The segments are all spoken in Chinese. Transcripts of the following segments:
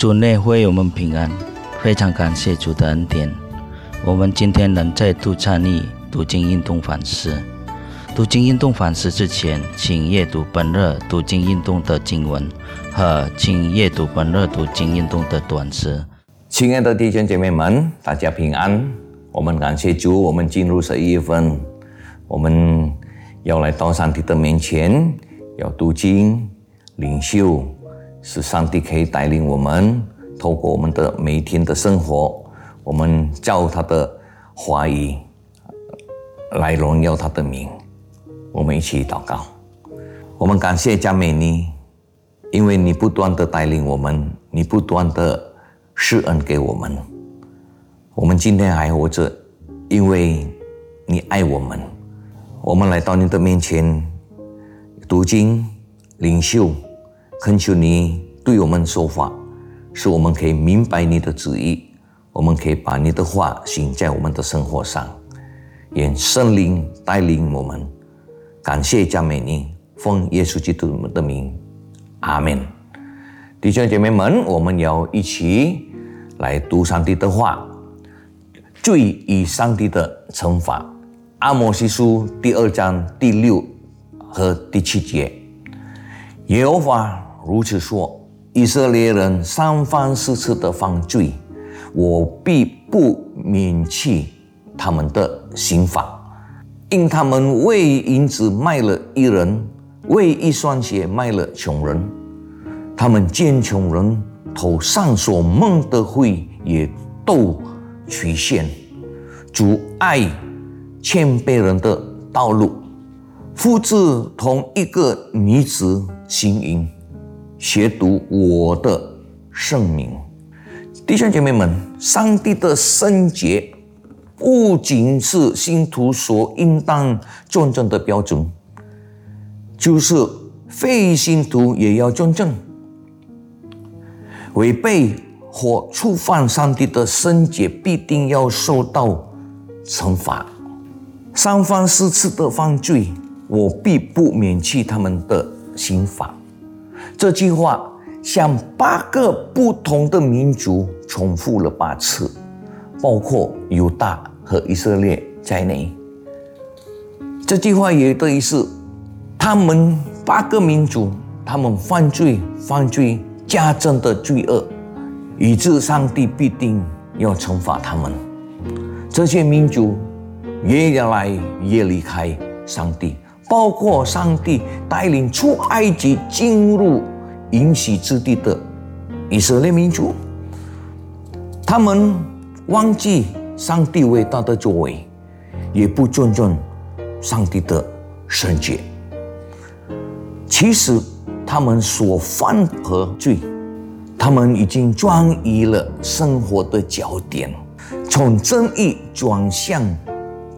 主内会我们平安，非常感谢主的恩典。我们今天能再度参与读经运动反思。读经运动反思之前，请阅读本日读经运动的经文和请阅读本日读经运动的短诗。亲爱的弟兄姐妹们，大家平安。我们感谢主，我们进入十一月份，我们要来到上帝的面前，要读经、领袖。使上帝可以带领我们，透过我们的每一天的生活，我们叫他的话语来荣耀他的名。我们一起祷告，我们感谢加美尼，因为你不断的带领我们，你不断的施恩给我们，我们今天还活着，因为你爱我们。我们来到你的面前，读经领袖。恳求你对我们说话，使我们可以明白你的旨意，我们可以把你的话行在我们的生活上。愿圣灵带领我们。感谢加美尼，奉耶稣基督的名，阿门。弟兄姐妹们，我们要一起来读上帝的话。罪与上帝的惩罚，阿摩西书第二章第六和第七节，耶和华。如此说，以色列人三番四次的犯罪，我必不免弃他们的刑罚，因他们为银子卖了一人，为一双鞋卖了穷人。他们见穷人头上所蒙的灰也都曲线，阻碍谦卑人的道路，复制同一个女子行淫。亵渎我的圣名，弟兄姐妹们，上帝的圣洁不仅是信徒所应当尊重的标准，就是非信徒也要尊重。违背或触犯上帝的圣洁，必定要受到惩罚。三番四次的犯罪，我必不免弃他们的刑罚。这句话向八个不同的民族重复了八次，包括犹大和以色列在内。这句话也的意思，他们八个民族，他们犯罪，犯罪加增的罪恶，以致上帝必定要惩罚他们。这些民族越来越离开上帝。包括上帝带领出埃及进入应许之地的以色列民族，他们忘记上帝伟大的作为，也不尊重上帝的圣洁。其实他们所犯的罪，他们已经转移了生活的焦点，从正义转向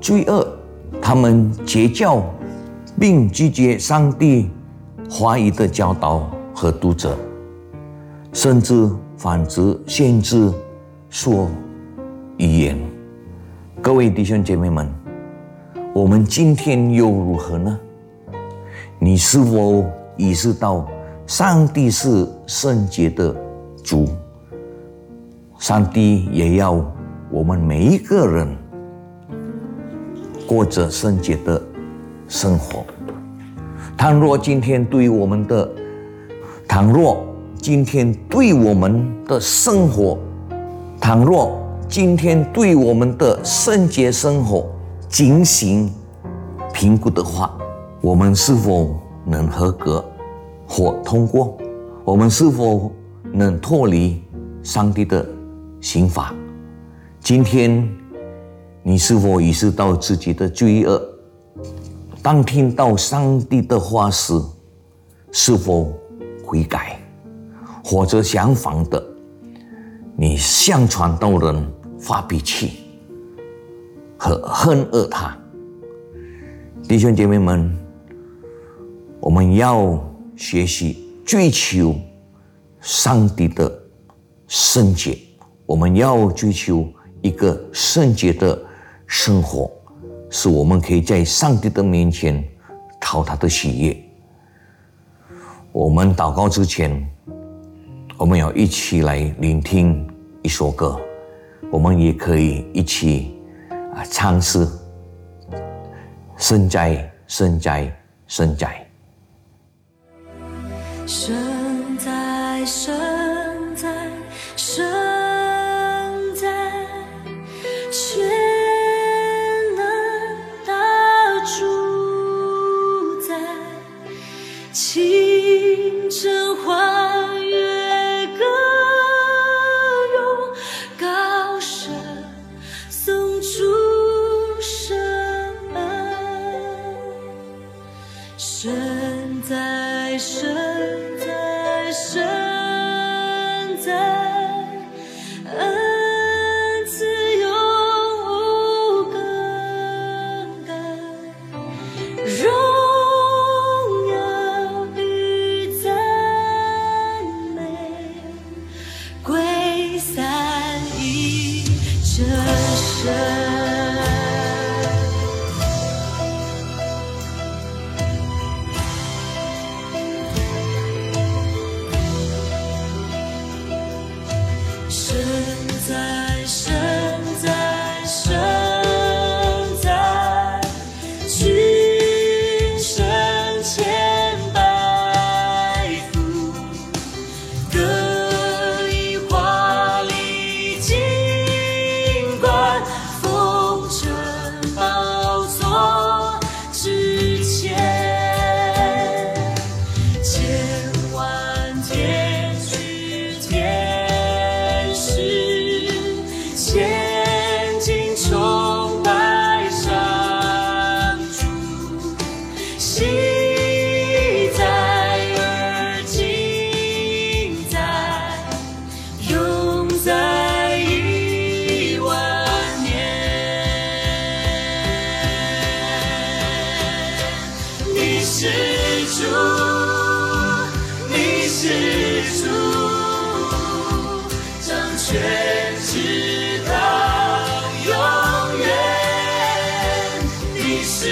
罪恶。他们结教。并拒绝上帝怀疑的教导和读者，甚至反之限制说语言。各位弟兄姐妹们，我们今天又如何呢？你是否意识到上帝是圣洁的主？上帝也要我们每一个人过着圣洁的。生活。倘若今天对我们的，倘若今天对我们的生活，倘若今天对我们的圣洁生活进行评估的话，我们是否能合格或通过？我们是否能脱离上帝的刑罚？今天你是否意识到自己的罪恶？当听到上帝的话时，是否悔改，或者相反的，你向传道人发脾气和恨恶他？弟兄姐妹们，我们要学习追求上帝的圣洁，我们要追求一个圣洁的生活。是我们可以在上帝的面前讨他的喜悦。我们祷告之前，我们要一起来聆听一首歌，我们也可以一起啊唱诗。圣哉，圣哉，圣哉！圣哉，圣成。深深。是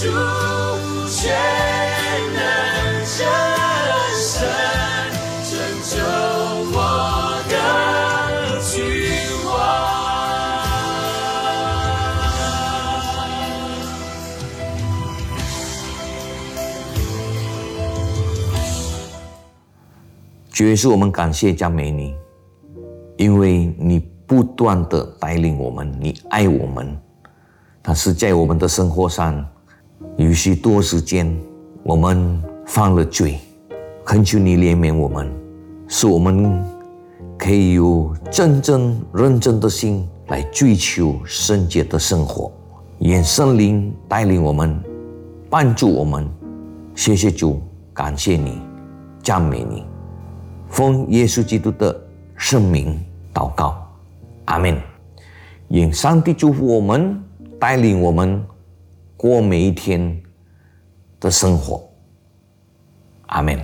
主，全能真神，拯救我的君王。主耶稣，我们感谢赞美你，因为你不断的带领我们，你爱我们。但是在我们的生活上，有许多时间我们犯了罪，恳求你怜悯我们，使我们可以有真正认真的心来追求圣洁的生活。愿圣灵带领我们，帮助我们。谢谢主，感谢你，赞美你。奉耶稣基督的圣名祷告，阿门。愿上帝祝福我们，带领我们过每一天的生活，阿门。